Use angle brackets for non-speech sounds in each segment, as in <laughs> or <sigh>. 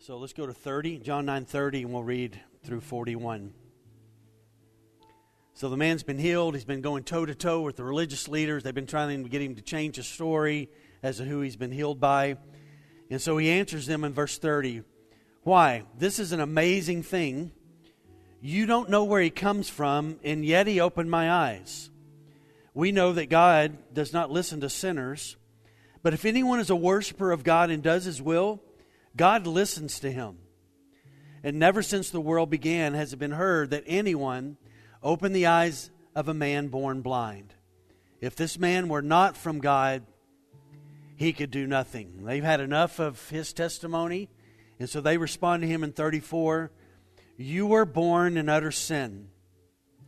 So let's go to 30, John 9 30, and we'll read through 41. So the man's been healed. He's been going toe to toe with the religious leaders. They've been trying to get him to change his story as to who he's been healed by. And so he answers them in verse 30 Why? This is an amazing thing. You don't know where he comes from, and yet he opened my eyes. We know that God does not listen to sinners, but if anyone is a worshiper of God and does his will, God listens to him. And never since the world began has it been heard that anyone opened the eyes of a man born blind. If this man were not from God, he could do nothing. They've had enough of his testimony, and so they respond to him in 34 You were born in utter sin,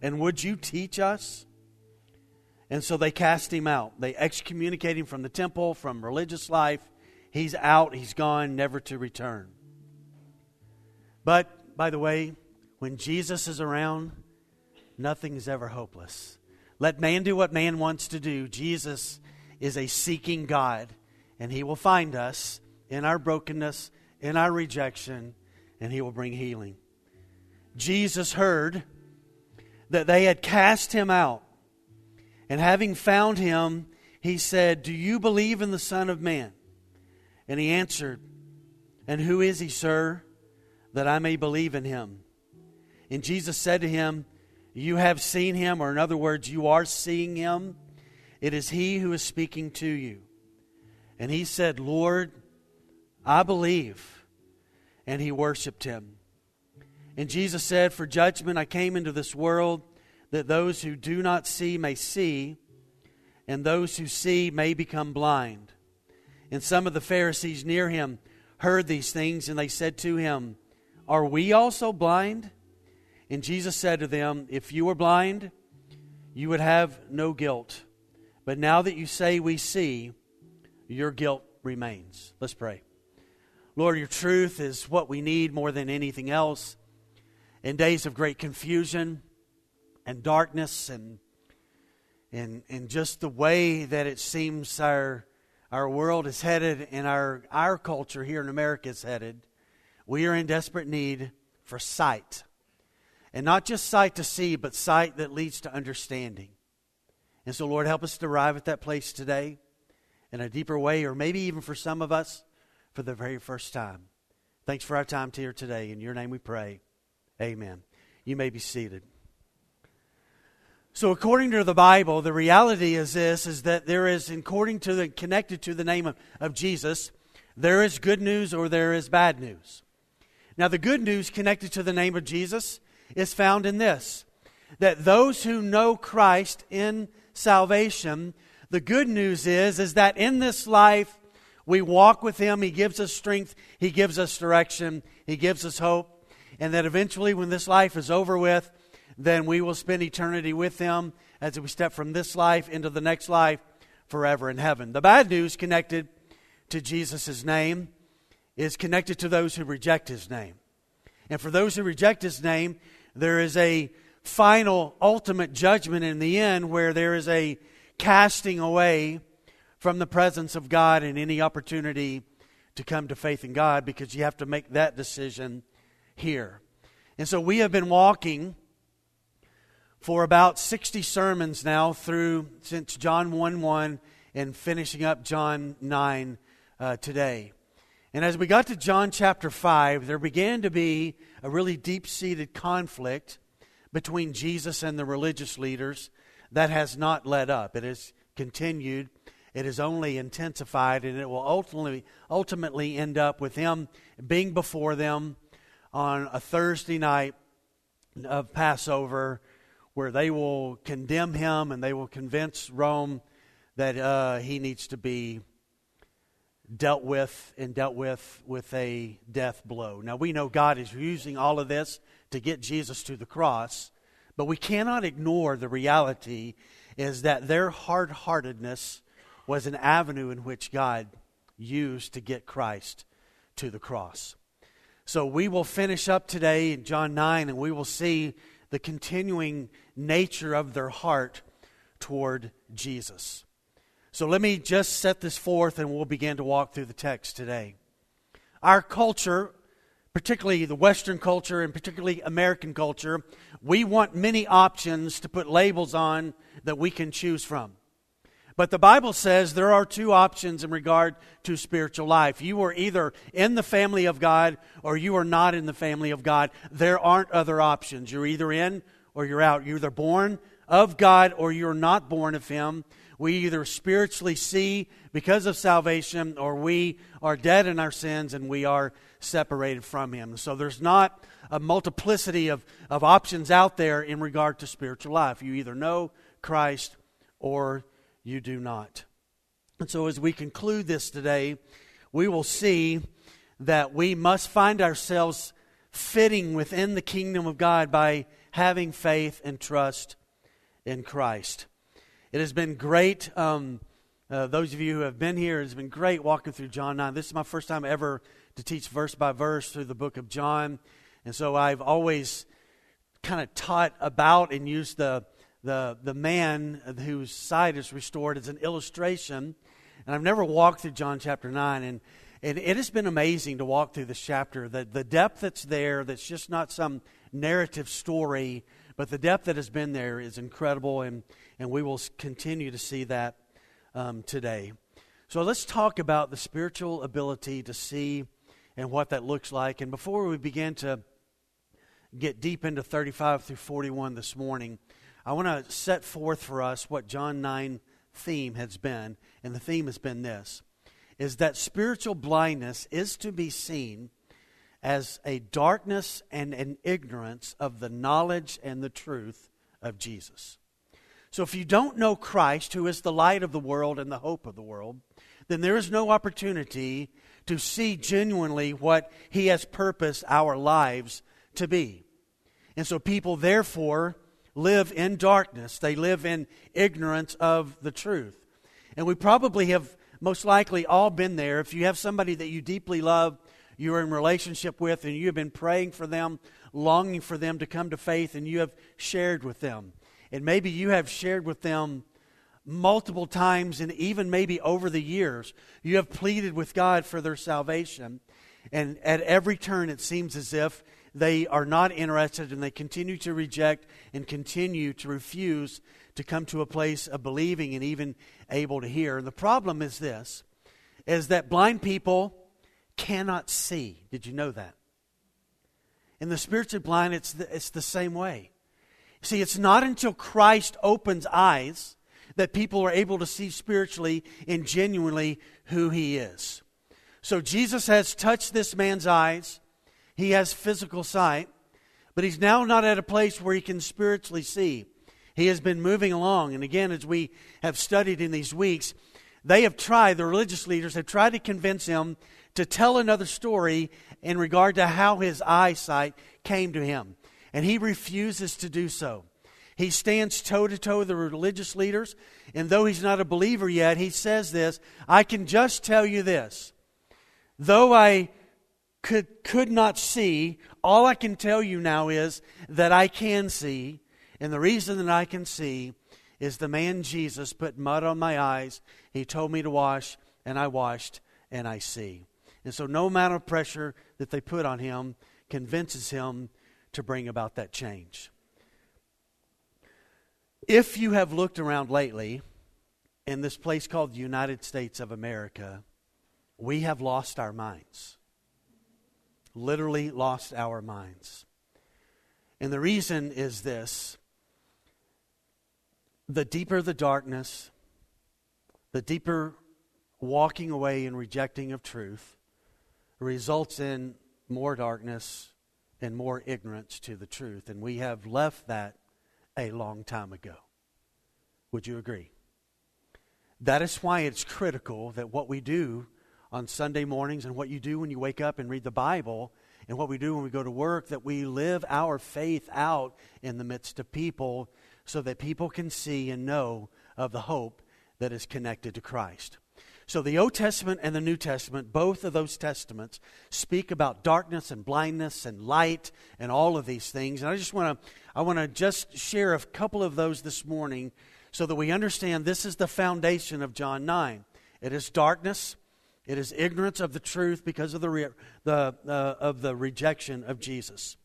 and would you teach us? And so they cast him out. They excommunicate him from the temple, from religious life. He's out, he's gone, never to return. But, by the way, when Jesus is around, nothing is ever hopeless. Let man do what man wants to do. Jesus is a seeking God, and he will find us in our brokenness, in our rejection, and he will bring healing. Jesus heard that they had cast him out, and having found him, he said, Do you believe in the Son of Man? And he answered, And who is he, sir, that I may believe in him? And Jesus said to him, You have seen him, or in other words, you are seeing him. It is he who is speaking to you. And he said, Lord, I believe. And he worshiped him. And Jesus said, For judgment I came into this world, that those who do not see may see, and those who see may become blind. And some of the Pharisees near him heard these things, and they said to him, Are we also blind? And Jesus said to them, If you were blind, you would have no guilt. But now that you say we see, your guilt remains. Let's pray. Lord, your truth is what we need more than anything else. In days of great confusion and darkness and and, and just the way that it seems our our world is headed and our, our culture here in America is headed, we are in desperate need for sight. And not just sight to see, but sight that leads to understanding. And so, Lord, help us to arrive at that place today in a deeper way, or maybe even for some of us for the very first time. Thanks for our time here today. In your name we pray. Amen. You may be seated. So, according to the Bible, the reality is this: is that there is, according to the connected to the name of, of Jesus, there is good news or there is bad news. Now, the good news connected to the name of Jesus is found in this: that those who know Christ in salvation, the good news is is that in this life we walk with Him. He gives us strength. He gives us direction. He gives us hope, and that eventually, when this life is over with then we will spend eternity with them as we step from this life into the next life forever in heaven. The bad news connected to Jesus' name is connected to those who reject His name. And for those who reject His name, there is a final, ultimate judgment in the end where there is a casting away from the presence of God and any opportunity to come to faith in God because you have to make that decision here. And so we have been walking for about 60 sermons now through since John 1 1 and finishing up John 9 uh, today. And as we got to John chapter 5, there began to be a really deep seated conflict between Jesus and the religious leaders that has not let up. It has continued, it has only intensified, and it will ultimately, ultimately end up with him being before them on a Thursday night of Passover where they will condemn him and they will convince Rome that uh, he needs to be dealt with and dealt with with a death blow. Now, we know God is using all of this to get Jesus to the cross, but we cannot ignore the reality is that their hard heartedness was an avenue in which God used to get Christ to the cross. So we will finish up today in John 9 and we will see the continuing nature of their heart toward Jesus. So let me just set this forth and we'll begin to walk through the text today. Our culture particularly the Western culture and particularly American culture, we want many options to put labels on that we can choose from. But the Bible says there are two options in regard to spiritual life. You are either in the family of God or you are not in the family of God. There aren't other options. You're either in or you're out. You're either born of God or you're not born of Him. We either spiritually see because of salvation or we are dead in our sins and we are separated from Him. So there's not a multiplicity of, of options out there in regard to spiritual life. You either know Christ or you do not. And so as we conclude this today, we will see that we must find ourselves fitting within the kingdom of God by having faith and trust in Christ. It has been great. Um, uh, those of you who have been here, it's been great walking through John 9. This is my first time ever to teach verse by verse through the book of John. And so I've always kind of taught about and used the, the, the man whose sight is restored as an illustration. And I've never walked through John chapter 9. And, and it has been amazing to walk through this chapter. The, the depth that's there, that's just not some narrative story, but the depth that has been there is incredible. And, and we will continue to see that um, today. So let's talk about the spiritual ability to see and what that looks like. And before we begin to get deep into 35 through 41 this morning, I want to set forth for us what John 9 theme has been. And the theme has been this is that spiritual blindness is to be seen as a darkness and an ignorance of the knowledge and the truth of Jesus. So if you don't know Christ, who is the light of the world and the hope of the world, then there is no opportunity to see genuinely what He has purposed our lives to be. And so people, therefore, live in darkness. They live in ignorance of the truth. And we probably have most likely all been there. If you have somebody that you deeply love, you're in relationship with, and you have been praying for them, longing for them to come to faith, and you have shared with them. And maybe you have shared with them multiple times and even maybe over the years. You have pleaded with God for their salvation. And at every turn, it seems as if they are not interested and they continue to reject and continue to refuse to come to a place of believing and even able to hear. And the problem is this is that blind people cannot see. Did you know that? In the spiritually blind, it's the, it's the same way. See, it's not until Christ opens eyes that people are able to see spiritually and genuinely who he is. So Jesus has touched this man's eyes. He has physical sight, but he's now not at a place where he can spiritually see. He has been moving along. And again, as we have studied in these weeks, they have tried, the religious leaders have tried to convince him to tell another story in regard to how his eyesight came to him. And he refuses to do so. He stands toe to toe with the religious leaders, and though he's not a believer yet, he says this I can just tell you this. Though I could, could not see, all I can tell you now is that I can see, and the reason that I can see is the man Jesus put mud on my eyes. He told me to wash, and I washed, and I see. And so, no amount of pressure that they put on him convinces him to bring about that change. If you have looked around lately in this place called the United States of America, we have lost our minds. Literally lost our minds. And the reason is this the deeper the darkness, the deeper walking away and rejecting of truth results in more darkness and more ignorance to the truth. And we have left that a long time ago. Would you agree? That is why it's critical that what we do on Sunday mornings and what you do when you wake up and read the Bible and what we do when we go to work, that we live our faith out in the midst of people so that people can see and know of the hope that is connected to Christ. So the Old Testament and the New Testament, both of those testaments, speak about darkness and blindness and light and all of these things. And I just want to I want to just share a couple of those this morning so that we understand this is the foundation of John 9. It is darkness, It is ignorance of the truth because of the, re- the, uh, of the rejection of Jesus.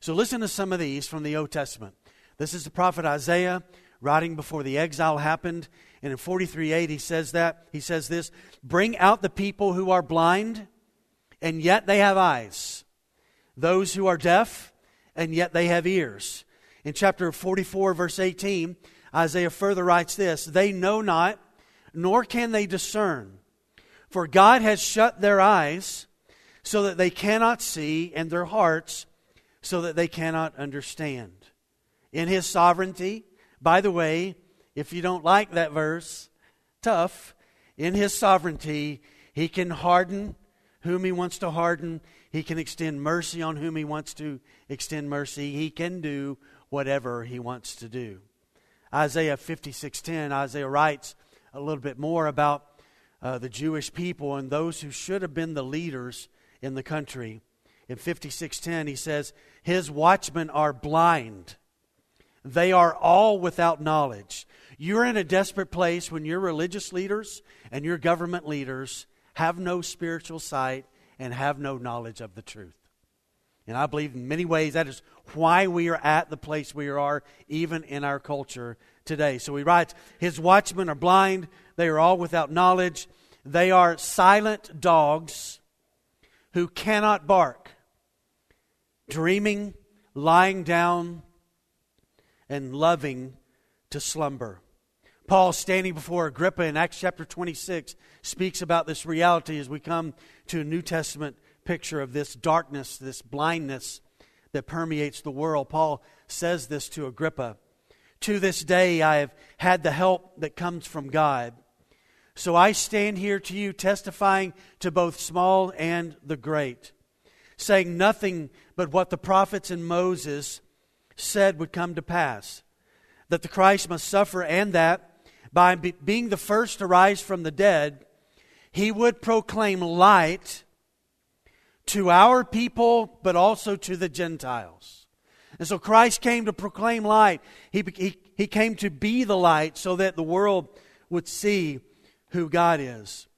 So listen to some of these from the Old Testament. This is the prophet Isaiah writing before the exile happened. And in 43:8 he says that. He says this, "Bring out the people who are blind, and yet they have eyes. Those who are deaf, and yet they have ears." In chapter 44 verse 18, Isaiah further writes this, "They know not, nor can they discern, for God has shut their eyes so that they cannot see, and their hearts so that they cannot understand." In his sovereignty, by the way, if you don't like that verse, tough. In his sovereignty, he can harden whom he wants to harden. He can extend mercy on whom he wants to extend mercy. He can do whatever he wants to do. Isaiah 56:10, Isaiah writes a little bit more about uh, the Jewish people and those who should have been the leaders in the country. In 56:10, he says, "His watchmen are blind." They are all without knowledge. You're in a desperate place when your religious leaders and your government leaders have no spiritual sight and have no knowledge of the truth. And I believe in many ways that is why we are at the place we are, even in our culture today. So he writes His watchmen are blind, they are all without knowledge, they are silent dogs who cannot bark, dreaming, lying down, and loving to slumber. Paul, standing before Agrippa in Acts chapter 26, speaks about this reality as we come to a New Testament picture of this darkness, this blindness that permeates the world. Paul says this to Agrippa To this day, I have had the help that comes from God. So I stand here to you, testifying to both small and the great, saying nothing but what the prophets and Moses said would come to pass that the Christ must suffer, and that by be, being the first to rise from the dead, he would proclaim light to our people, but also to the Gentiles. And so Christ came to proclaim light. He, he, he came to be the light so that the world would see who God is.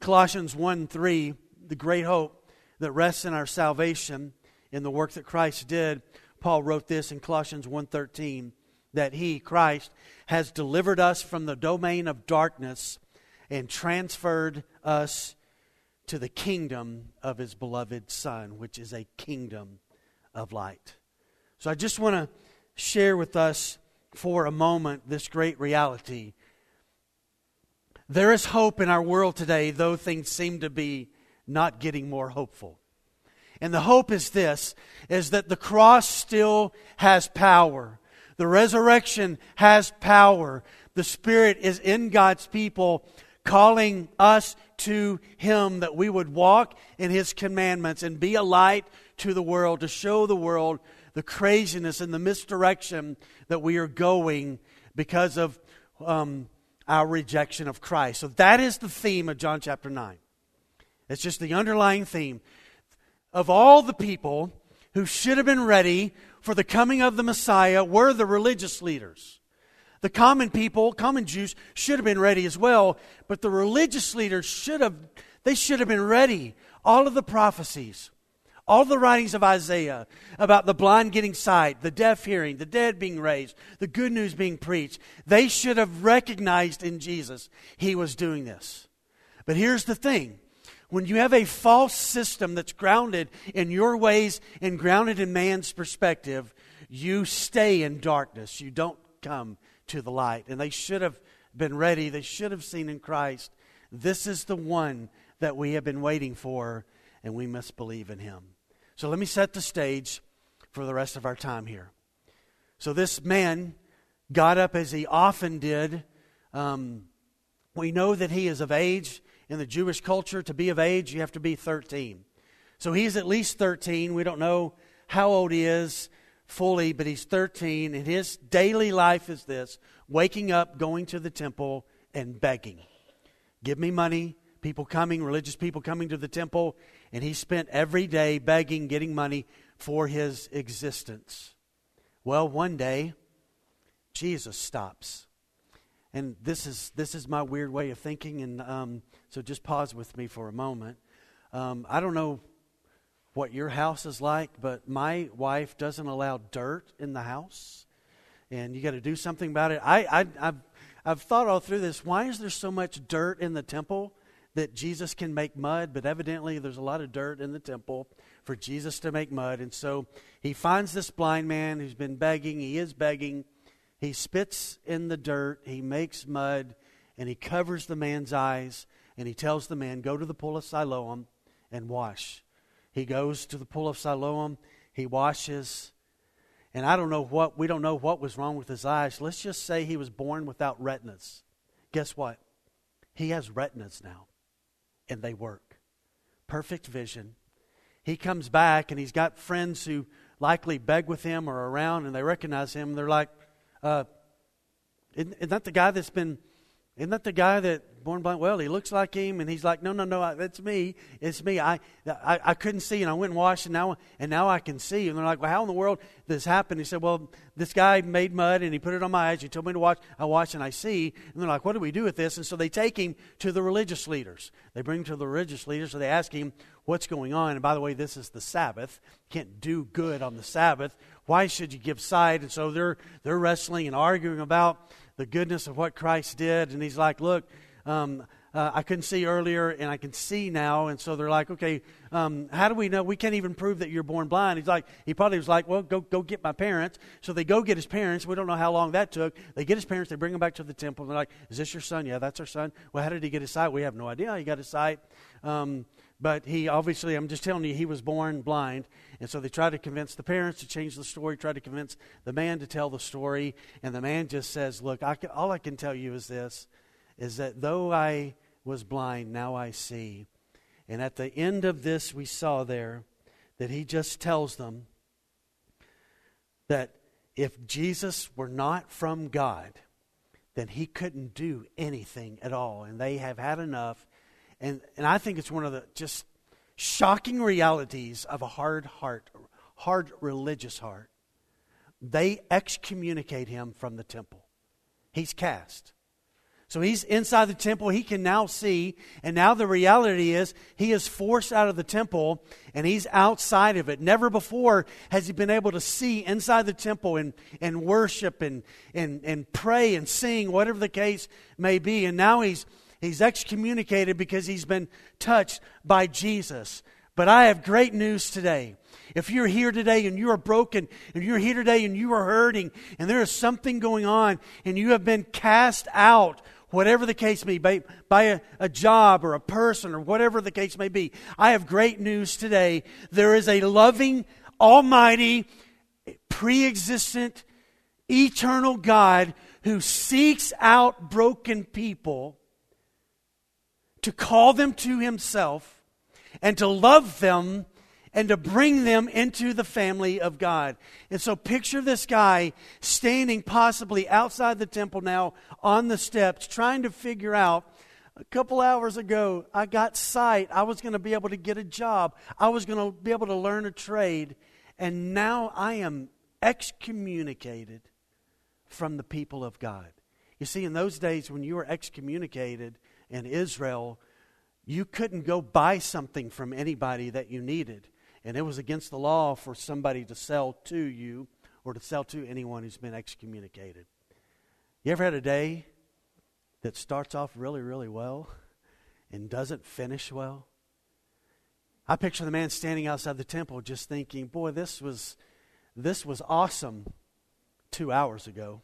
Colossians 1 3, the great hope that rests in our salvation in the work that Christ did Paul wrote this in Colossians 1:13 that he Christ has delivered us from the domain of darkness and transferred us to the kingdom of his beloved son which is a kingdom of light. So I just want to share with us for a moment this great reality. There is hope in our world today though things seem to be not getting more hopeful. And the hope is this is that the cross still has power. The resurrection has power. The Spirit is in God's people calling us to Him that we would walk in His commandments and be a light to the world, to show the world the craziness and the misdirection that we are going because of um, our rejection of Christ. So that is the theme of John chapter 9. It's just the underlying theme of all the people who should have been ready for the coming of the Messiah were the religious leaders. The common people, common Jews, should have been ready as well, but the religious leaders should have, they should have been ready. All of the prophecies, all the writings of Isaiah about the blind getting sight, the deaf hearing, the dead being raised, the good news being preached, they should have recognized in Jesus he was doing this. But here's the thing when you have a false system that's grounded in your ways and grounded in man's perspective, you stay in darkness. You don't come to the light. And they should have been ready, they should have seen in Christ. This is the one that we have been waiting for, and we must believe in him. So let me set the stage for the rest of our time here. So this man got up as he often did. Um, we know that he is of age in the Jewish culture, to be of age, you have to be 13. So he's at least 13. We don't know how old he is fully, but he's 13. And his daily life is this waking up, going to the temple, and begging. Give me money. People coming, religious people coming to the temple. And he spent every day begging, getting money for his existence. Well, one day, Jesus stops. and this is this is my weird way of thinking, and um, so just pause with me for a moment. Um, I don't know what your house is like, but my wife doesn't allow dirt in the house, and you got to do something about it. I, I I've I've thought all through this. Why is there so much dirt in the temple that Jesus can make mud? But evidently, there's a lot of dirt in the temple for Jesus to make mud, and so he finds this blind man who's been begging. He is begging he spits in the dirt, he makes mud, and he covers the man's eyes, and he tells the man, Go to the pool of Siloam and wash. He goes to the pool of Siloam, he washes, and I don't know what, we don't know what was wrong with his eyes. Let's just say he was born without retinas. Guess what? He has retinas now, and they work. Perfect vision. He comes back, and he's got friends who likely beg with him or around, and they recognize him. They're like, uh, isn't, isn't that the guy that's been, isn't that the guy that born blind? Well, he looks like him, and he's like, no, no, no, that's me, it's me. I, I, I couldn't see, and I went and washed, and now, and now I can see. And they're like, well, how in the world this happened? He said, well, this guy made mud, and he put it on my eyes. He told me to watch. I watch, and I see. And they're like, what do we do with this? And so they take him to the religious leaders. They bring him to the religious leaders, so they ask him what's going on. And by the way, this is the Sabbath. You can't do good on the Sabbath. Why should you give sight? And so they're, they're wrestling and arguing about the goodness of what Christ did. And he's like, Look, um, uh, I couldn't see earlier and I can see now. And so they're like, okay, um, how do we know? We can't even prove that you're born blind. He's like, he probably was like, well, go, go get my parents. So they go get his parents. We don't know how long that took. They get his parents. They bring him back to the temple. They're like, is this your son? Yeah, that's our son. Well, how did he get his sight? We have no idea how he got his sight. Um, but he obviously, I'm just telling you, he was born blind. And so they tried to convince the parents to change the story, tried to convince the man to tell the story. And the man just says, Look, I can, all I can tell you is this is that though I was blind, now I see. And at the end of this, we saw there that he just tells them that if Jesus were not from God, then he couldn't do anything at all. And they have had enough and, and I think it's one of the just shocking realities of a hard heart, hard religious heart. They excommunicate him from the temple. He's cast. So he's inside the temple. He can now see. And now the reality is he is forced out of the temple and he's outside of it. Never before has he been able to see inside the temple and, and worship and, and, and pray and sing, whatever the case may be. And now he's He's excommunicated because he's been touched by Jesus. But I have great news today. If you're here today and you are broken, and you're here today and you are hurting, and there is something going on, and you have been cast out, whatever the case may be, by a, a job or a person or whatever the case may be, I have great news today. There is a loving, almighty, pre existent, eternal God who seeks out broken people to call them to himself and to love them and to bring them into the family of God. And so picture this guy standing possibly outside the temple now on the steps trying to figure out a couple hours ago I got sight. I was going to be able to get a job. I was going to be able to learn a trade. And now I am excommunicated from the people of God. You see, in those days when you were excommunicated, in Israel, you couldn't go buy something from anybody that you needed. And it was against the law for somebody to sell to you or to sell to anyone who's been excommunicated. You ever had a day that starts off really, really well and doesn't finish well? I picture the man standing outside the temple just thinking, boy, this was, this was awesome two hours ago.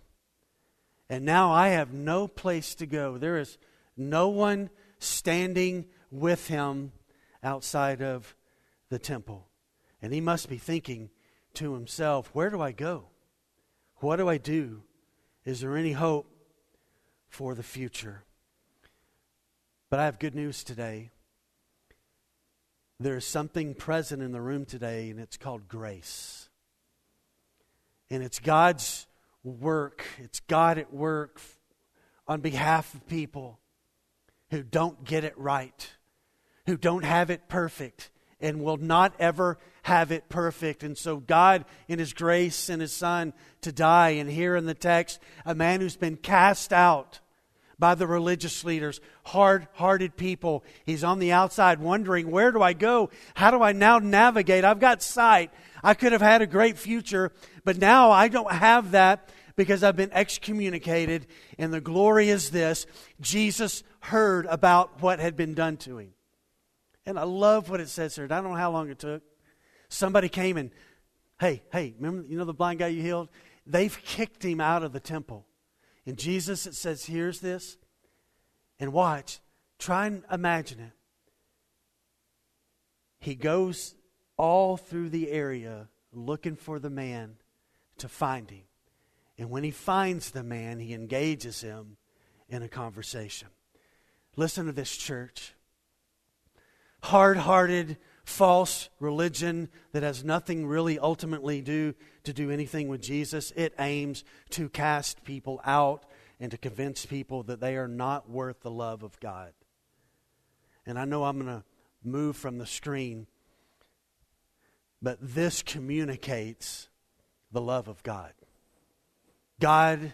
And now I have no place to go. There is no one standing with him outside of the temple. And he must be thinking to himself, Where do I go? What do I do? Is there any hope for the future? But I have good news today. There is something present in the room today, and it's called grace. And it's God's work, it's God at work on behalf of people who don't get it right, who don't have it perfect, and will not ever have it perfect. And so, God, in His grace, sent His Son to die. And here in the text, a man who's been cast out by the religious leaders, hard hearted people. He's on the outside wondering, where do I go? How do I now navigate? I've got sight. I could have had a great future, but now I don't have that because I've been excommunicated. And the glory is this Jesus heard about what had been done to him. And I love what it says here. I don't know how long it took. Somebody came and, hey, hey, remember, you know the blind guy you healed? They've kicked him out of the temple. And Jesus, it says, hears this. And watch. Try and imagine it. He goes all through the area looking for the man to find him. And when he finds the man, he engages him in a conversation. Listen to this, church. Hard hearted, false religion that has nothing really ultimately do to do anything with Jesus. It aims to cast people out and to convince people that they are not worth the love of God. And I know I'm going to move from the screen, but this communicates the love of God. God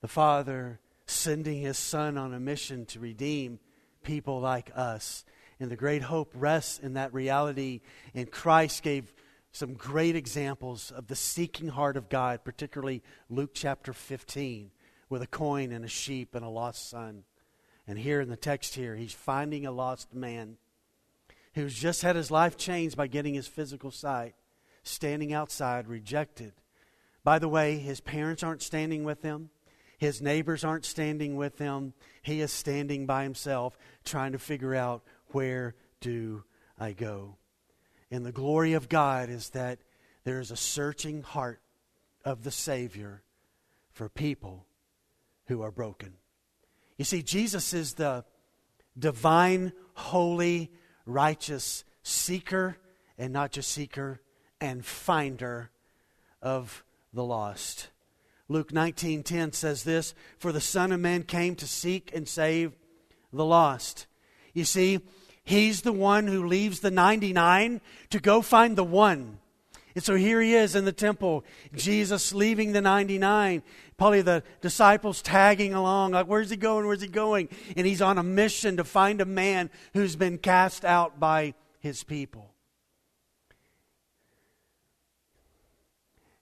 the Father sending his Son on a mission to redeem people like us and the great hope rests in that reality. And Christ gave some great examples of the seeking heart of God, particularly Luke chapter 15, with a coin and a sheep and a lost son. And here in the text here, he's finding a lost man who's just had his life changed by getting his physical sight, standing outside, rejected. By the way, his parents aren't standing with him. His neighbors aren't standing with him. He is standing by himself, trying to figure out where do I go? And the glory of God is that there is a searching heart of the Savior for people who are broken. You see, Jesus is the divine, holy, righteous seeker, and not just seeker, and finder of the lost. Luke 19:10 says this, "For the Son of Man came to seek and save the lost." You see, he's the one who leaves the 99 to go find the one. And so here he is in the temple, Jesus leaving the 99. Probably the disciples tagging along, like, where's he going? Where's he going? And he's on a mission to find a man who's been cast out by his people.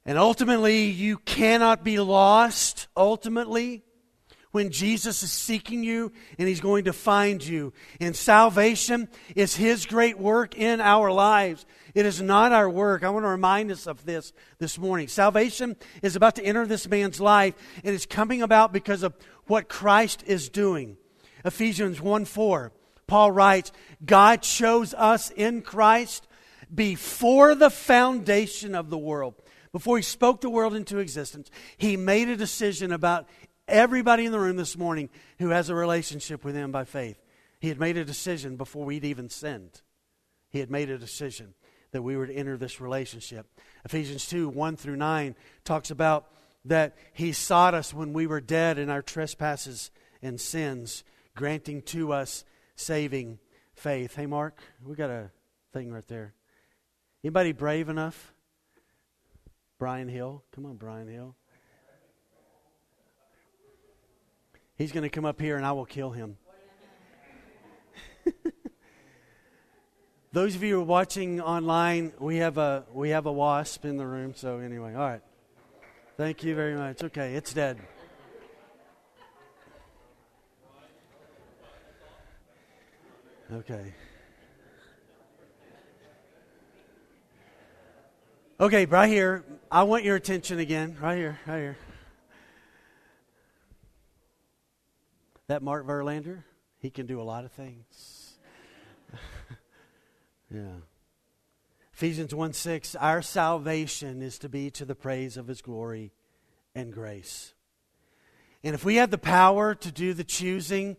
And ultimately, you cannot be lost, ultimately, when Jesus is seeking you and he's going to find you. And salvation is his great work in our lives. It is not our work. I want to remind us of this this morning. Salvation is about to enter this man's life and it's coming about because of what Christ is doing. Ephesians 1 4, Paul writes, God chose us in Christ before the foundation of the world. Before he spoke the world into existence, he made a decision about Everybody in the room this morning who has a relationship with Him by faith, He had made a decision before we'd even sinned. He had made a decision that we were to enter this relationship. Ephesians 2 1 through 9 talks about that He sought us when we were dead in our trespasses and sins, granting to us saving faith. Hey, Mark, we got a thing right there. Anybody brave enough? Brian Hill. Come on, Brian Hill. He's going to come up here and I will kill him. <laughs> Those of you who are watching online, we have a we have a wasp in the room. So anyway, all right. Thank you very much. Okay, it's dead. Okay. Okay, right here. I want your attention again. Right here, right here. That Mark Verlander, he can do a lot of things. <laughs> yeah. Ephesians 1 6, our salvation is to be to the praise of his glory and grace. And if we had the power to do the choosing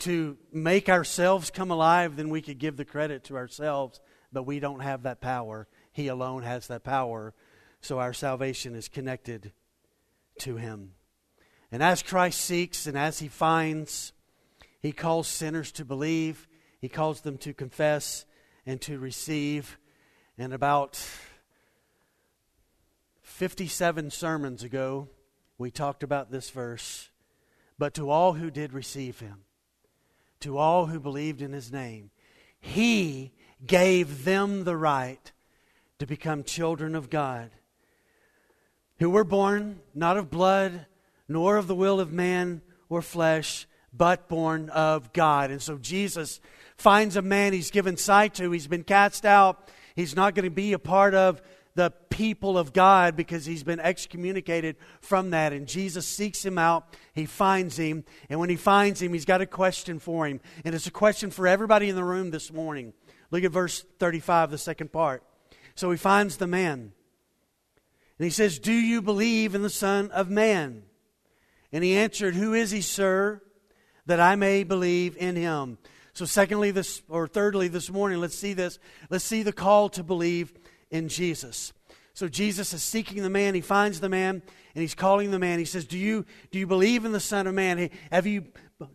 to make ourselves come alive, then we could give the credit to ourselves, but we don't have that power. He alone has that power. So our salvation is connected to him. And as Christ seeks and as he finds, he calls sinners to believe, he calls them to confess and to receive. And about 57 sermons ago, we talked about this verse. But to all who did receive him, to all who believed in his name, he gave them the right to become children of God, who were born not of blood, nor of the will of man or flesh, but born of God. And so Jesus finds a man he's given sight to, he's been cast out, he's not going to be a part of the people of God because he's been excommunicated from that. And Jesus seeks him out. He finds him. And when he finds him, he's got a question for him. And it's a question for everybody in the room this morning. Look at verse 35, the second part. So he finds the man. And he says, Do you believe in the Son of Man? And he answered, Who is he, sir, that I may believe in him? So, secondly, this, or thirdly, this morning, let's see this. Let's see the call to believe in Jesus. So Jesus is seeking the man. He finds the man and he's calling the man. He says, Do you, do you believe in the Son of Man? Have you,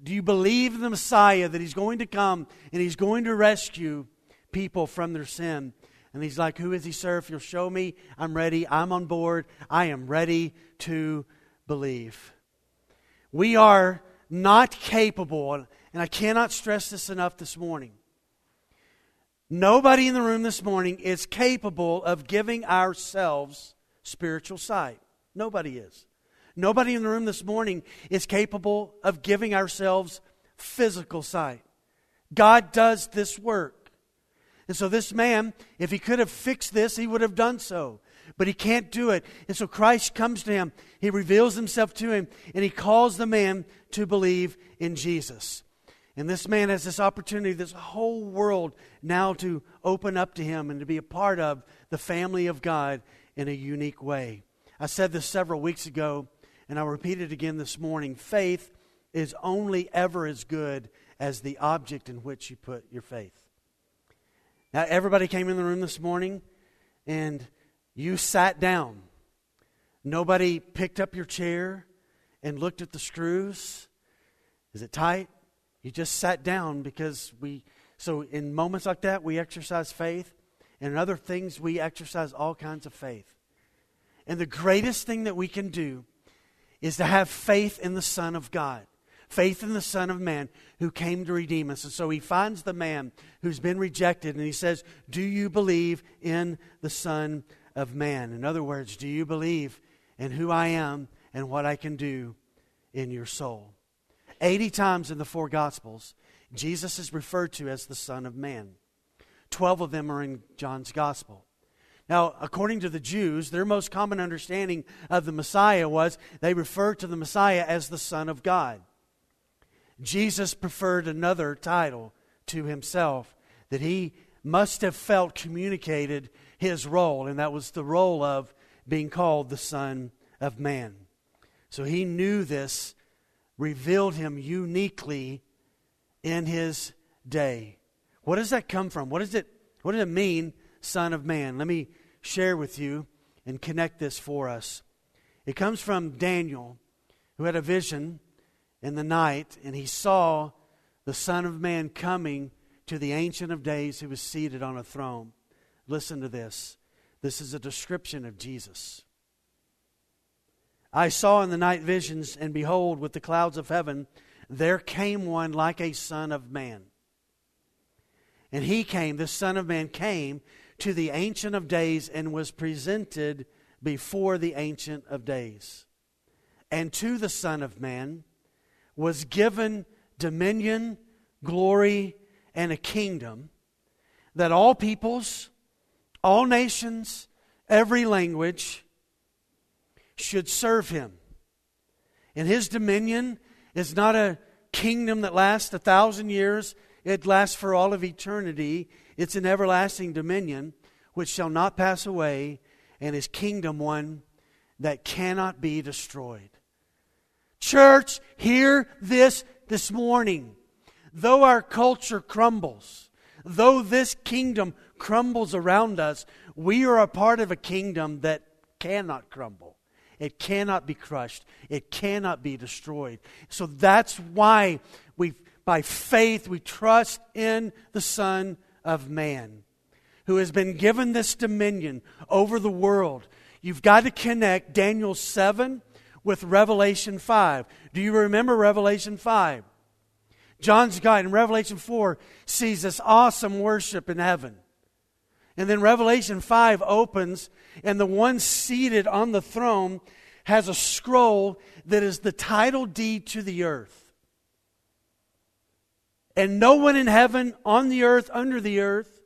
do you believe in the Messiah that he's going to come and he's going to rescue people from their sin? And he's like, Who is he, sir? If you'll show me, I'm ready. I'm on board. I am ready to believe. We are not capable, and I cannot stress this enough this morning. Nobody in the room this morning is capable of giving ourselves spiritual sight. Nobody is. Nobody in the room this morning is capable of giving ourselves physical sight. God does this work. And so, this man, if he could have fixed this, he would have done so. But he can't do it. And so, Christ comes to him, he reveals himself to him, and he calls the man to believe in Jesus. And this man has this opportunity, this whole world now to open up to him and to be a part of the family of God in a unique way. I said this several weeks ago, and I'll repeat it again this morning. Faith is only ever as good as the object in which you put your faith. Now, everybody came in the room this morning and you sat down. Nobody picked up your chair and looked at the screws. Is it tight? You just sat down because we, so in moments like that, we exercise faith. And in other things, we exercise all kinds of faith. And the greatest thing that we can do is to have faith in the Son of God, faith in the Son of Man who came to redeem us. And so he finds the man who's been rejected and he says, Do you believe in the Son of Man? In other words, do you believe in who I am and what I can do in your soul? 80 times in the four Gospels, Jesus is referred to as the Son of Man. 12 of them are in John's Gospel. Now, according to the Jews, their most common understanding of the Messiah was they referred to the Messiah as the Son of God. Jesus preferred another title to himself that he must have felt communicated his role, and that was the role of being called the Son of Man. So he knew this revealed him uniquely in his day. What does that come from? What, is it, what does it mean, Son of Man? Let me share with you and connect this for us. It comes from Daniel, who had a vision in the night, and he saw the Son of Man coming to the Ancient of Days who was seated on a throne. Listen to this. This is a description of Jesus. I saw in the night visions, and behold, with the clouds of heaven, there came one like a son of man. And he came, the Son of Man came to the Ancient of Days and was presented before the Ancient of Days. And to the Son of Man was given dominion, glory, and a kingdom that all peoples, all nations, every language, should serve him. And his dominion is not a kingdom that lasts a thousand years, it lasts for all of eternity. It's an everlasting dominion which shall not pass away, and his kingdom one that cannot be destroyed. Church, hear this this morning. Though our culture crumbles, though this kingdom crumbles around us, we are a part of a kingdom that cannot crumble. It cannot be crushed. It cannot be destroyed. So that's why we, by faith, we trust in the Son of Man who has been given this dominion over the world. You've got to connect Daniel 7 with Revelation 5. Do you remember Revelation 5? John's guide in Revelation 4 sees this awesome worship in heaven. And then Revelation 5 opens, and the one seated on the throne has a scroll that is the title deed to the earth. And no one in heaven, on the earth, under the earth,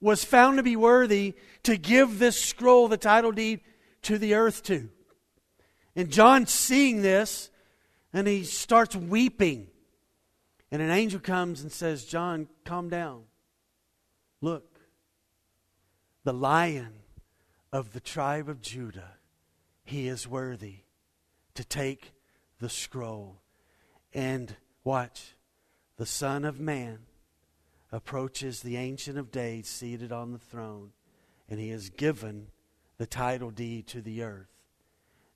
was found to be worthy to give this scroll, the title deed, to the earth to. And John seeing this, and he starts weeping. And an angel comes and says, John, calm down. Look, the lion of the tribe of Judah, he is worthy to take the scroll. And watch, the Son of Man approaches the Ancient of Days seated on the throne, and he is given the title deed to the earth.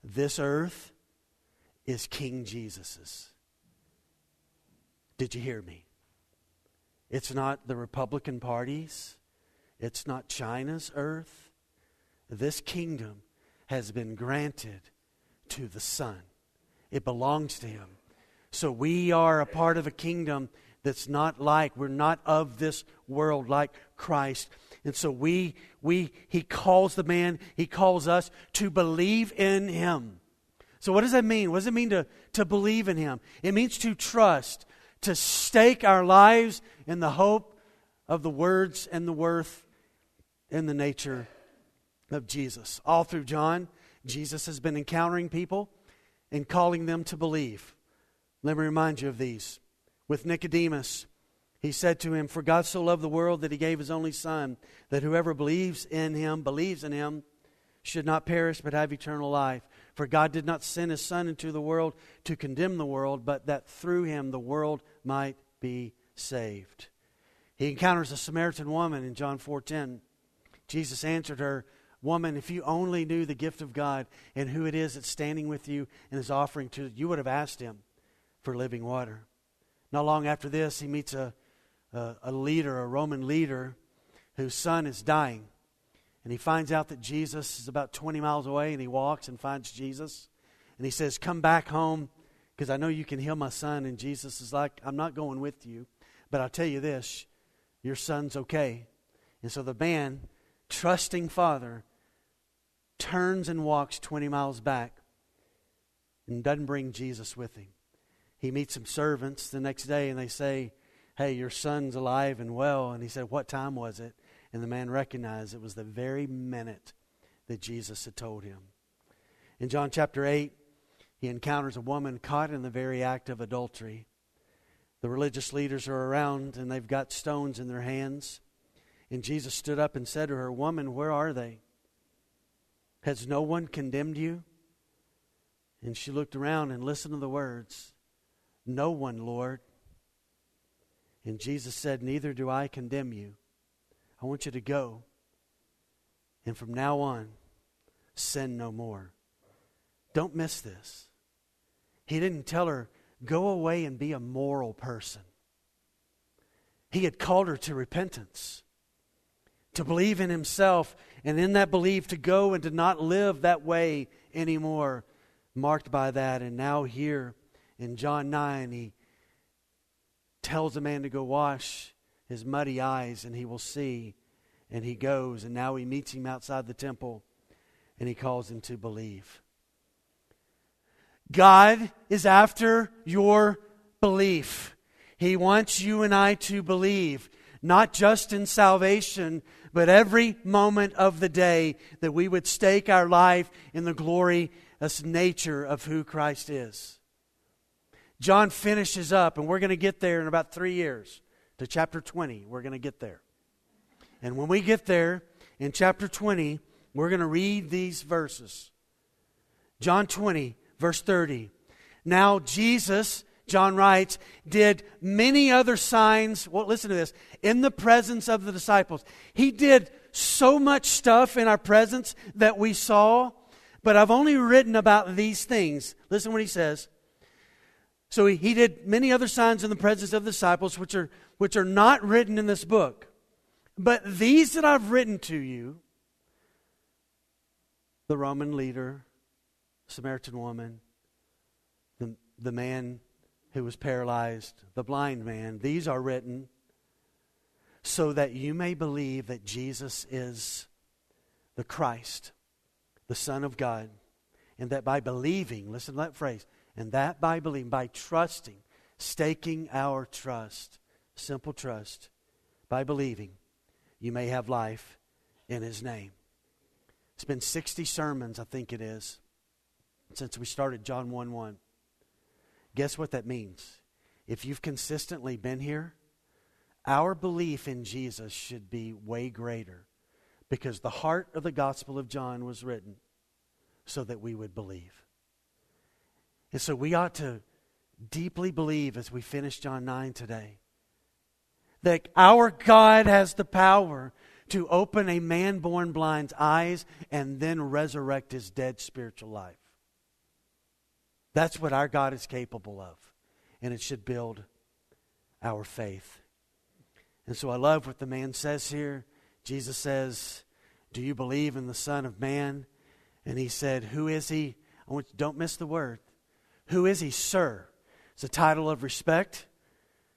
This earth is King Jesus's. Did you hear me? It's not the Republican parties. It's not China's earth. This kingdom has been granted to the Son, it belongs to Him. So we are a part of a kingdom that's not like, we're not of this world like Christ. And so we, we, he calls the man, he calls us to believe in him. So what does that mean? What does it mean to, to believe in him? It means to trust, to stake our lives in the hope of the words and the worth and the nature of Jesus. All through John, Jesus has been encountering people and calling them to believe. Let me remind you of these. With Nicodemus, he said to him, For God so loved the world that he gave his only Son, that whoever believes in him, believes in him, should not perish but have eternal life. For God did not send his Son into the world to condemn the world, but that through him the world might be saved. He encounters a Samaritan woman in John 4:10. Jesus answered her, Woman, if you only knew the gift of God and who it is that's standing with you and is offering to you, would have asked him for living water. Not long after this, he meets a a, a leader, a Roman leader, whose son is dying. And he finds out that Jesus is about 20 miles away, and he walks and finds Jesus. And he says, Come back home because I know you can heal my son. And Jesus is like, I'm not going with you, but I'll tell you this your son's okay. And so the man, trusting father, turns and walks 20 miles back and doesn't bring Jesus with him. He meets some servants the next day, and they say, Hey, your son's alive and well. And he said, What time was it? And the man recognized it was the very minute that Jesus had told him. In John chapter 8, he encounters a woman caught in the very act of adultery. The religious leaders are around and they've got stones in their hands. And Jesus stood up and said to her, Woman, where are they? Has no one condemned you? And she looked around and listened to the words, No one, Lord. And Jesus said, Neither do I condemn you. I want you to go. And from now on, sin no more. Don't miss this. He didn't tell her, Go away and be a moral person. He had called her to repentance, to believe in himself, and in that belief to go and to not live that way anymore, marked by that. And now, here in John 9, he tells a man to go wash his muddy eyes and he will see. And he goes, and now he meets him outside the temple and he calls him to believe. God is after your belief. He wants you and I to believe, not just in salvation, but every moment of the day that we would stake our life in the glorious nature of who Christ is. John finishes up, and we're going to get there in about three years to chapter 20. We're going to get there. And when we get there in chapter 20, we're going to read these verses. John 20, verse 30. Now, Jesus, John writes, did many other signs. Well, listen to this in the presence of the disciples. He did so much stuff in our presence that we saw, but I've only written about these things. Listen what he says. So he, he did many other signs in the presence of the disciples, which are, which are not written in this book. But these that I've written to you, the Roman leader Samaritan woman, the, the man who was paralyzed, the blind man. These are written so that you may believe that Jesus is the Christ, the Son of God, and that by believing, listen to that phrase, and that by believing, by trusting, staking our trust, simple trust, by believing, you may have life in His name. It's been 60 sermons, I think it is, since we started John 1 1. Guess what that means? If you've consistently been here, our belief in Jesus should be way greater because the heart of the Gospel of John was written so that we would believe. And so we ought to deeply believe as we finish John 9 today that our God has the power to open a man born blind's eyes and then resurrect his dead spiritual life. That's what our God is capable of, and it should build our faith. And so I love what the man says here. Jesus says, Do you believe in the Son of Man? And he said, Who is he? I want you, don't miss the word. Who is he, sir? It's a title of respect.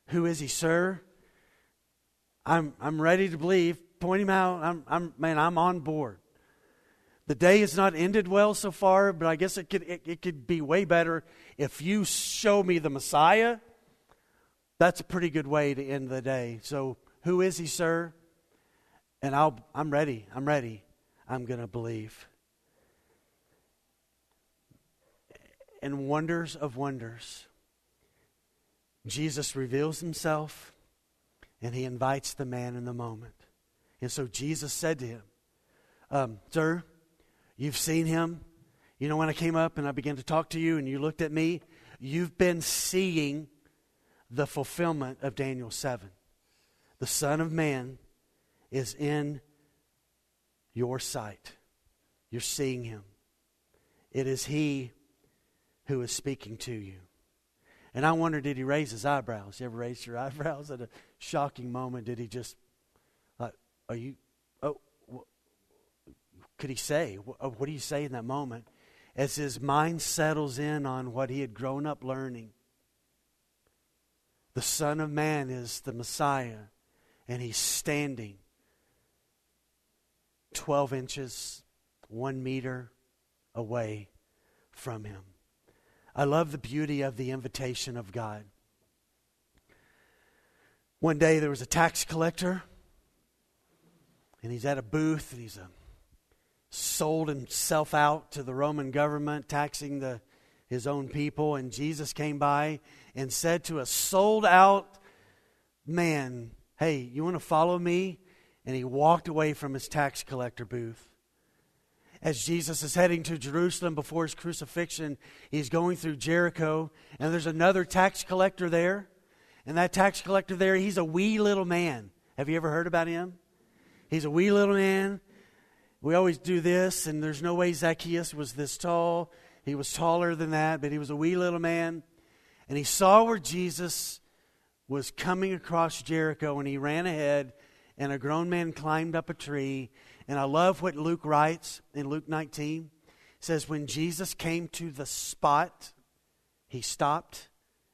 Who is he, sir? I'm, I'm ready to believe. Point him out. I'm, I'm, man, I'm on board. The day has not ended well so far, but I guess it could, it, it could be way better if you show me the Messiah. That's a pretty good way to end the day. So, who is he, sir? And I'll, I'm ready. I'm ready. I'm going to believe. And wonders of wonders, Jesus reveals himself and he invites the man in the moment. And so Jesus said to him, um, Sir, you've seen him. You know, when I came up and I began to talk to you and you looked at me, you've been seeing the fulfillment of Daniel 7. The Son of Man is in your sight. You're seeing him. It is he who is speaking to you. And I wonder, did he raise his eyebrows? You ever raise your <laughs> eyebrows at a shocking moment? Did he just, like, are you, oh, could he say? Uh, what do you say in that moment? As his mind settles in on what he had grown up learning. The Son of Man is the Messiah, and he's standing 12 inches, one meter away from him. I love the beauty of the invitation of God. One day there was a tax collector, and he's at a booth, and he's a, sold himself out to the Roman government, taxing the, his own people. And Jesus came by and said to a sold out man, Hey, you want to follow me? And he walked away from his tax collector booth. As Jesus is heading to Jerusalem before his crucifixion, he's going through Jericho, and there's another tax collector there. And that tax collector there, he's a wee little man. Have you ever heard about him? He's a wee little man. We always do this, and there's no way Zacchaeus was this tall. He was taller than that, but he was a wee little man. And he saw where Jesus was coming across Jericho, and he ran ahead, and a grown man climbed up a tree. And I love what Luke writes in Luke 19. It says, When Jesus came to the spot, he stopped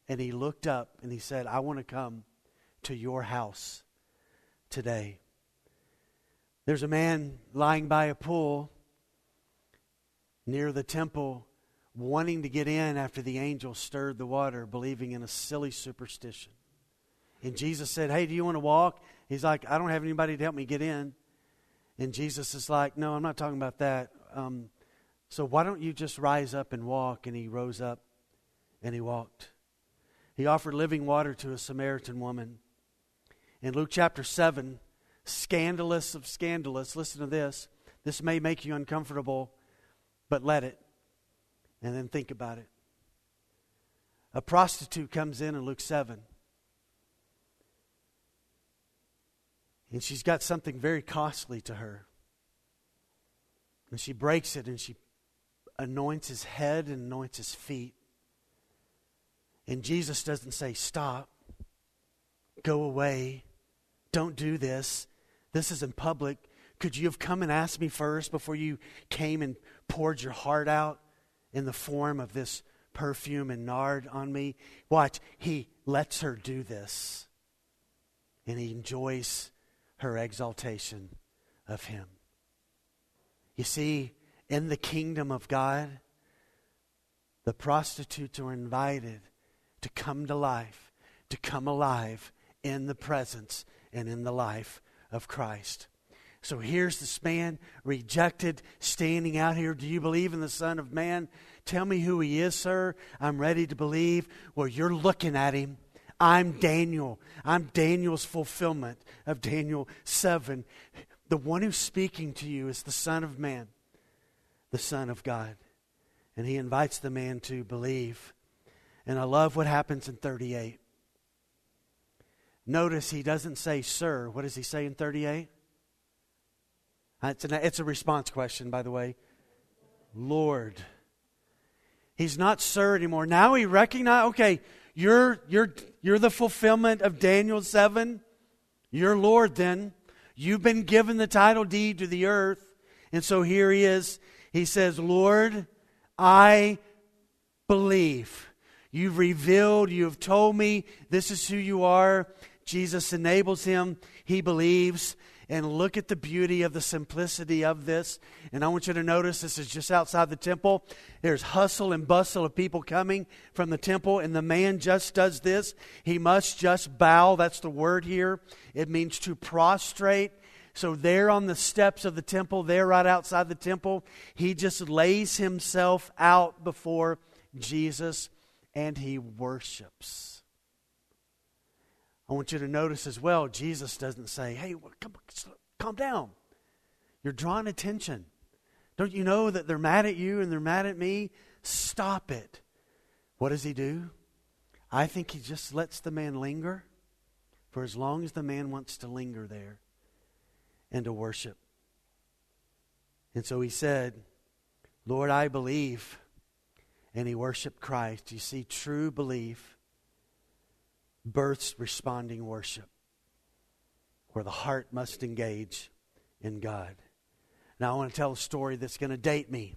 and he looked up and he said, I want to come to your house today. There's a man lying by a pool near the temple wanting to get in after the angel stirred the water, believing in a silly superstition. And Jesus said, Hey, do you want to walk? He's like, I don't have anybody to help me get in. And Jesus is like, No, I'm not talking about that. Um, so why don't you just rise up and walk? And he rose up and he walked. He offered living water to a Samaritan woman. In Luke chapter 7, scandalous of scandalous, listen to this. This may make you uncomfortable, but let it and then think about it. A prostitute comes in in Luke 7. And she's got something very costly to her. And she breaks it and she anoints his head and anoints his feet. And Jesus doesn't say, Stop, go away, don't do this. This is in public. Could you have come and asked me first before you came and poured your heart out? in the form of this perfume and nard on me. Watch, he lets her do this. And he enjoys her exaltation of him. You see, in the kingdom of God, the prostitutes are invited to come to life, to come alive in the presence and in the life of Christ. So here's this man rejected, standing out here. Do you believe in the Son of Man? Tell me who he is, sir. I'm ready to believe. Well, you're looking at him. I'm Daniel. I'm Daniel's fulfillment of Daniel 7. The one who's speaking to you is the Son of Man, the Son of God. And he invites the man to believe. And I love what happens in 38. Notice he doesn't say, Sir. What does he say in 38? Uh, it's, an, it's a response question, by the way. Lord. He's not Sir anymore. Now he recognizes, okay, you're, you're, you're the fulfillment of Daniel 7. You're Lord then. You've been given the title deed to the earth. And so here he is. He says, Lord, I believe. You've revealed, you've told me this is who you are. Jesus enables him. He believes. And look at the beauty of the simplicity of this. And I want you to notice this is just outside the temple. There's hustle and bustle of people coming from the temple, and the man just does this. He must just bow. That's the word here. It means to prostrate. So, there on the steps of the temple, there right outside the temple, he just lays himself out before Jesus and he worships. I want you to notice as well, Jesus doesn't say, hey, come, calm down. You're drawing attention. Don't you know that they're mad at you and they're mad at me? Stop it. What does he do? I think he just lets the man linger for as long as the man wants to linger there and to worship. And so he said, Lord, I believe. And he worshiped Christ. You see, true belief births responding worship, where the heart must engage in God. Now, I want to tell a story that's going to date me.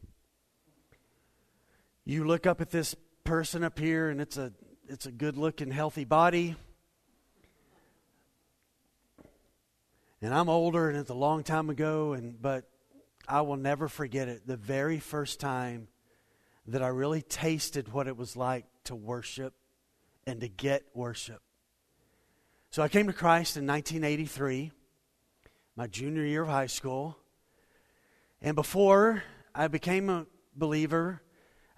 You look up at this person up here, and it's a it's a good looking, healthy body. And I'm older, and it's a long time ago, and but I will never forget it. The very first time that I really tasted what it was like to worship and to get worship. So I came to Christ in 1983, my junior year of high school. And before I became a believer,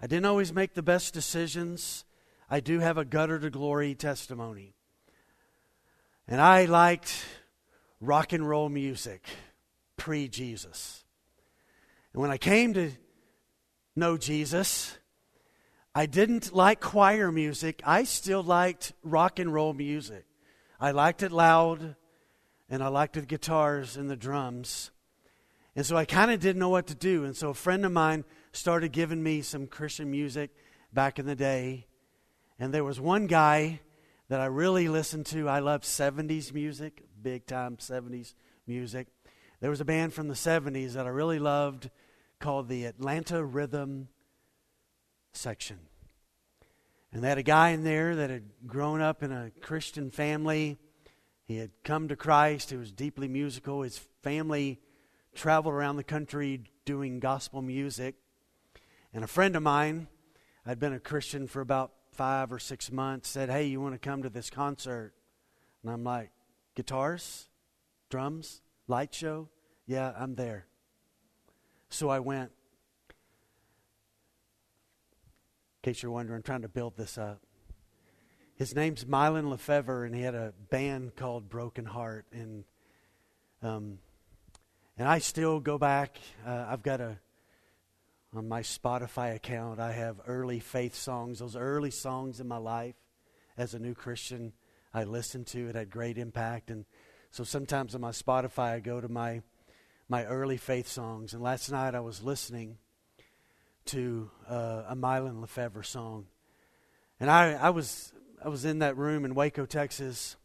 I didn't always make the best decisions. I do have a gutter to glory testimony. And I liked rock and roll music pre Jesus. And when I came to know Jesus, I didn't like choir music. I still liked rock and roll music. I liked it loud, and I liked the guitars and the drums. And so I kind of didn't know what to do. And so a friend of mine started giving me some Christian music back in the day. And there was one guy that I really listened to. I loved 70s music, big time 70s music. There was a band from the 70s that I really loved called the Atlanta Rhythm section. And they had a guy in there that had grown up in a Christian family. He had come to Christ. He was deeply musical. His family traveled around the country doing gospel music. And a friend of mine, I'd been a Christian for about five or six months, said, Hey, you want to come to this concert? And I'm like, Guitars? Drums? Light show? Yeah, I'm there. So I went. Case you're wondering, I'm trying to build this up. His name's Mylon Lefevre, and he had a band called Broken Heart. And um, and I still go back. Uh, I've got a on my Spotify account. I have early faith songs. Those early songs in my life as a new Christian, I listened to. It had great impact, and so sometimes on my Spotify, I go to my my early faith songs. And last night I was listening to uh, a Mylon Lefevre song. And I, I, was, I was in that room in Waco, Texas,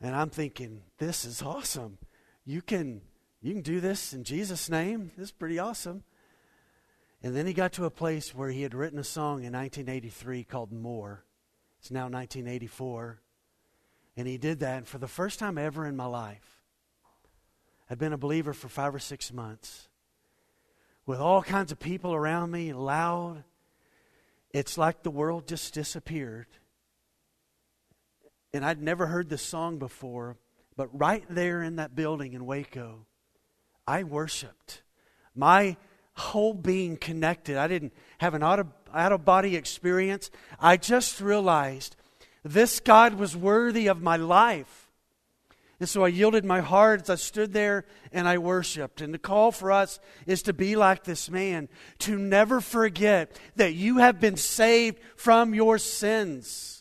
and I'm thinking, this is awesome. You can, you can do this in Jesus' name. This is pretty awesome. And then he got to a place where he had written a song in 1983 called More. It's now 1984. And he did that. And for the first time ever in my life, I'd been a believer for five or six months with all kinds of people around me, loud. It's like the world just disappeared. And I'd never heard this song before, but right there in that building in Waco, I worshiped. My whole being connected. I didn't have an out of, out of body experience. I just realized this God was worthy of my life. And so I yielded my heart as I stood there and I worshiped. And the call for us is to be like this man, to never forget that you have been saved from your sins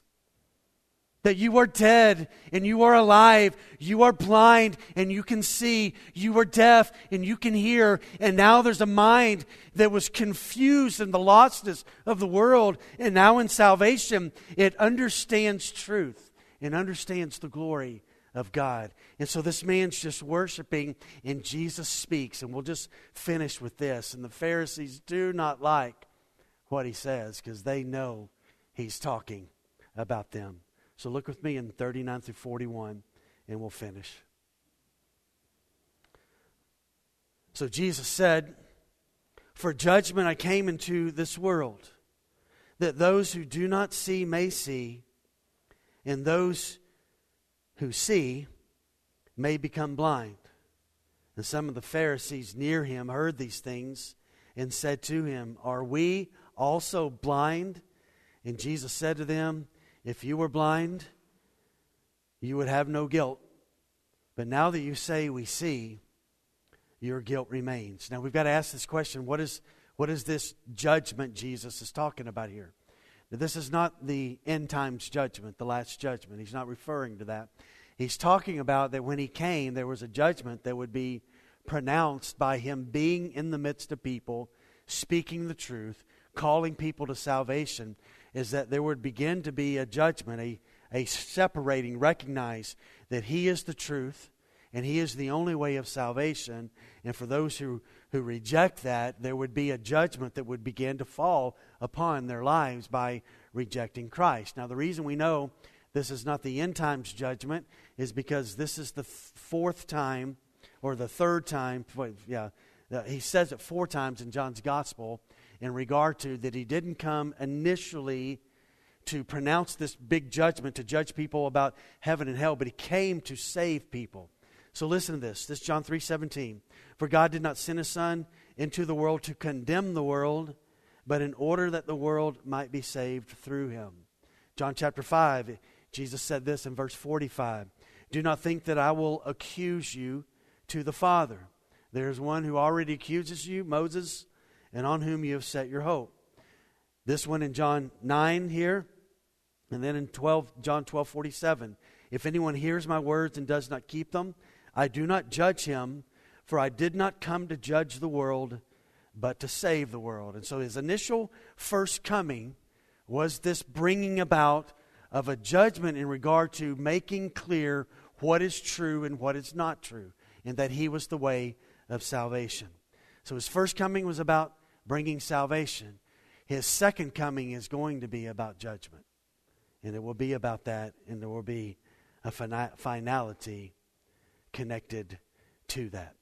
that you are dead and you are alive. You are blind and you can see. You are deaf and you can hear. And now there's a mind that was confused in the lostness of the world. And now in salvation, it understands truth and understands the glory of God. And so this man's just worshiping, and Jesus speaks. And we'll just finish with this. And the Pharisees do not like what he says because they know he's talking about them. So look with me in 39 through 41, and we'll finish. So Jesus said, For judgment I came into this world, that those who do not see may see, and those who see may become blind. And some of the Pharisees near him heard these things and said to him, Are we also blind? And Jesus said to them, If you were blind, you would have no guilt. But now that you say we see, your guilt remains. Now we've got to ask this question what is, what is this judgment Jesus is talking about here? This is not the end times judgment, the last judgment. He's not referring to that. He's talking about that when he came, there was a judgment that would be pronounced by him being in the midst of people, speaking the truth, calling people to salvation, is that there would begin to be a judgment, a, a separating, recognize that he is the truth and he is the only way of salvation. And for those who, who reject that, there would be a judgment that would begin to fall upon their lives by rejecting Christ. Now, the reason we know this is not the end times judgment is because this is the fourth time or the third time. Yeah, he says it four times in John's gospel in regard to that he didn't come initially to pronounce this big judgment to judge people about heaven and hell, but he came to save people. So listen to this. This John 3:17. For God did not send his son into the world to condemn the world, but in order that the world might be saved through him. John chapter 5, Jesus said this in verse 45. Do not think that I will accuse you to the Father. There is one who already accuses you, Moses, and on whom you have set your hope. This one in John 9 here, and then in 12, John 12 47. If anyone hears my words and does not keep them, I do not judge him, for I did not come to judge the world, but to save the world. And so his initial first coming was this bringing about of a judgment in regard to making clear what is true and what is not true, and that he was the way of salvation. So his first coming was about bringing salvation. His second coming is going to be about judgment. And it will be about that, and there will be a finality connected to that.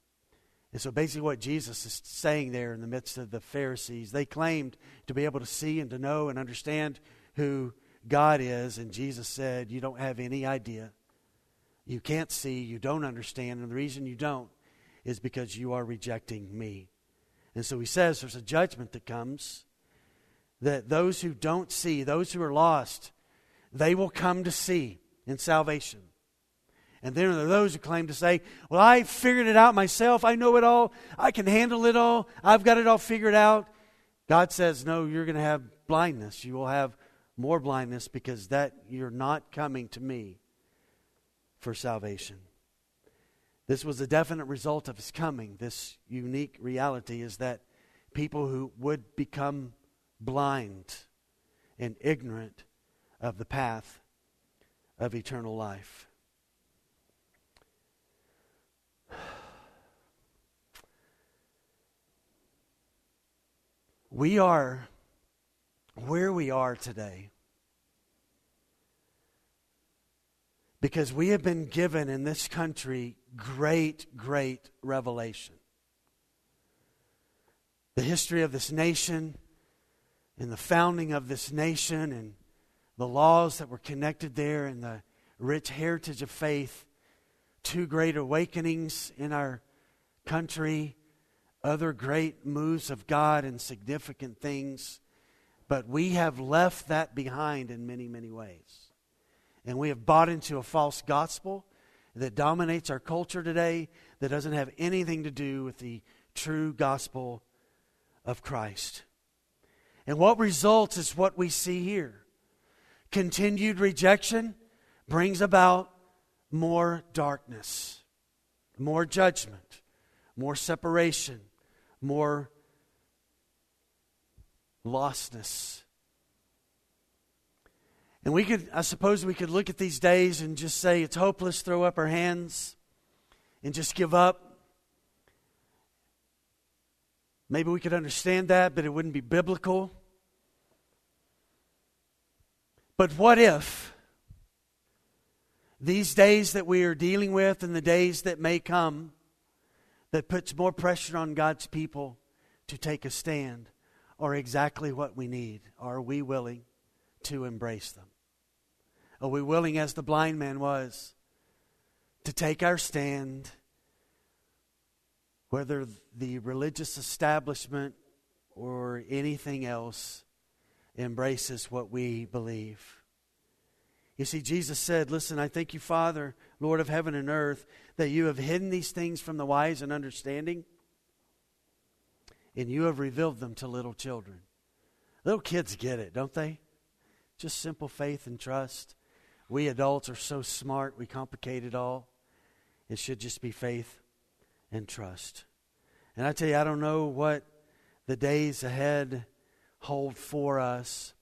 And so basically, what Jesus is saying there in the midst of the Pharisees, they claimed to be able to see and to know and understand who God is. And Jesus said, You don't have any idea. You can't see, you don't understand. And the reason you don't is because you are rejecting me. And so he says there's a judgment that comes that those who don't see, those who are lost, they will come to see in salvation. And then there are those who claim to say, Well, I figured it out myself. I know it all. I can handle it all. I've got it all figured out. God says, No, you're going to have blindness. You will have more blindness because that you're not coming to me for salvation. This was a definite result of his coming. This unique reality is that people who would become blind and ignorant of the path of eternal life. We are where we are today because we have been given in this country great, great revelation. The history of this nation and the founding of this nation and the laws that were connected there and the rich heritage of faith, two great awakenings in our country, other great moves of God and significant things. But we have left that behind in many, many ways. And we have bought into a false gospel that dominates our culture today that doesn't have anything to do with the true gospel of Christ. And what results is what we see here. Continued rejection brings about more darkness, more judgment, more separation, more lostness. And we could, I suppose, we could look at these days and just say it's hopeless, throw up our hands, and just give up. Maybe we could understand that, but it wouldn't be biblical. But what if these days that we are dealing with and the days that may come that puts more pressure on God's people to take a stand are exactly what we need? Are we willing to embrace them? Are we willing, as the blind man was, to take our stand, whether the religious establishment or anything else embraces what we believe? You see, Jesus said, Listen, I thank you, Father, Lord of heaven and earth, that you have hidden these things from the wise and understanding and you have revealed them to little children. Little kids get it, don't they? Just simple faith and trust. We adults are so smart, we complicate it all. It should just be faith and trust. And I tell you, I don't know what the days ahead hold for us,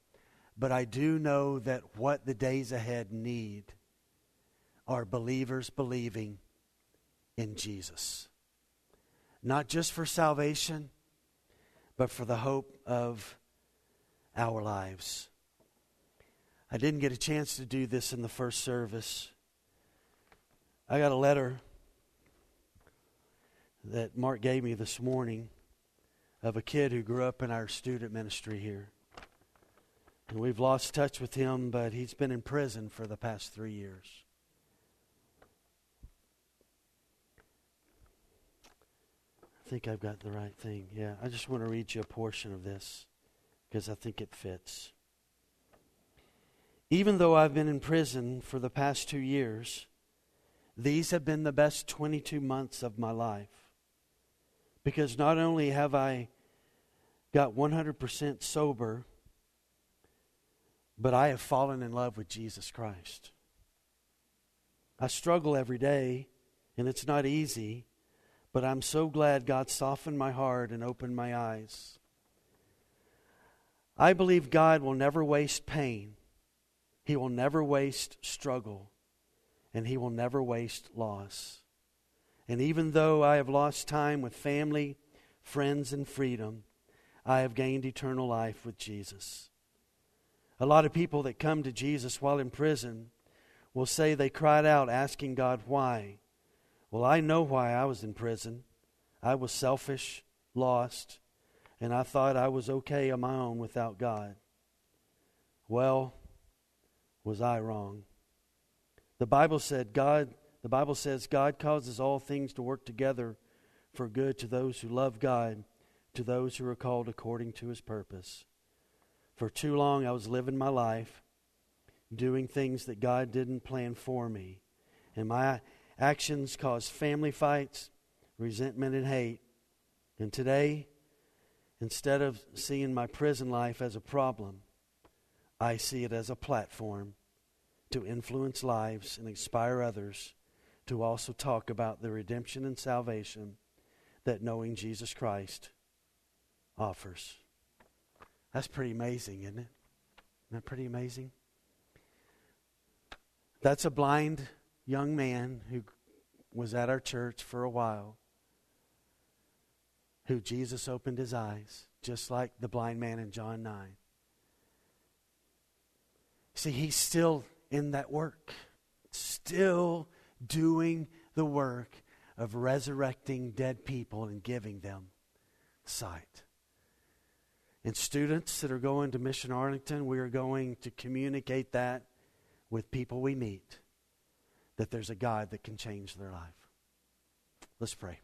but I do know that what the days ahead need are believers believing in Jesus. Not just for salvation but for the hope of our lives. I didn't get a chance to do this in the first service. I got a letter that Mark gave me this morning of a kid who grew up in our student ministry here. And we've lost touch with him, but he's been in prison for the past three years. I think I've got the right thing. Yeah, I just want to read you a portion of this because I think it fits. Even though I've been in prison for the past two years, these have been the best 22 months of my life. Because not only have I got 100% sober, but I have fallen in love with Jesus Christ. I struggle every day, and it's not easy but I'm so glad God softened my heart and opened my eyes. I believe God will never waste pain, He will never waste struggle, and He will never waste loss. And even though I have lost time with family, friends, and freedom, I have gained eternal life with Jesus. A lot of people that come to Jesus while in prison will say they cried out asking God why. Well, I know why I was in prison. I was selfish, lost, and I thought I was okay on my own without God. Well, was I wrong? The Bible said God the Bible says God causes all things to work together for good to those who love God, to those who are called according to his purpose. For too long I was living my life doing things that God didn't plan for me. And my Actions caused family fights, resentment, and hate. And today, instead of seeing my prison life as a problem, I see it as a platform to influence lives and inspire others to also talk about the redemption and salvation that knowing Jesus Christ offers. That's pretty amazing, isn't it? Isn't that pretty amazing? That's a blind young man who was at our church for a while who Jesus opened his eyes, just like the blind man in John 9. See, he's still in that work, still doing the work of resurrecting dead people and giving them sight. And students that are going to Mission Arlington, we are going to communicate that with people we meet that there's a God that can change their life. Let's pray.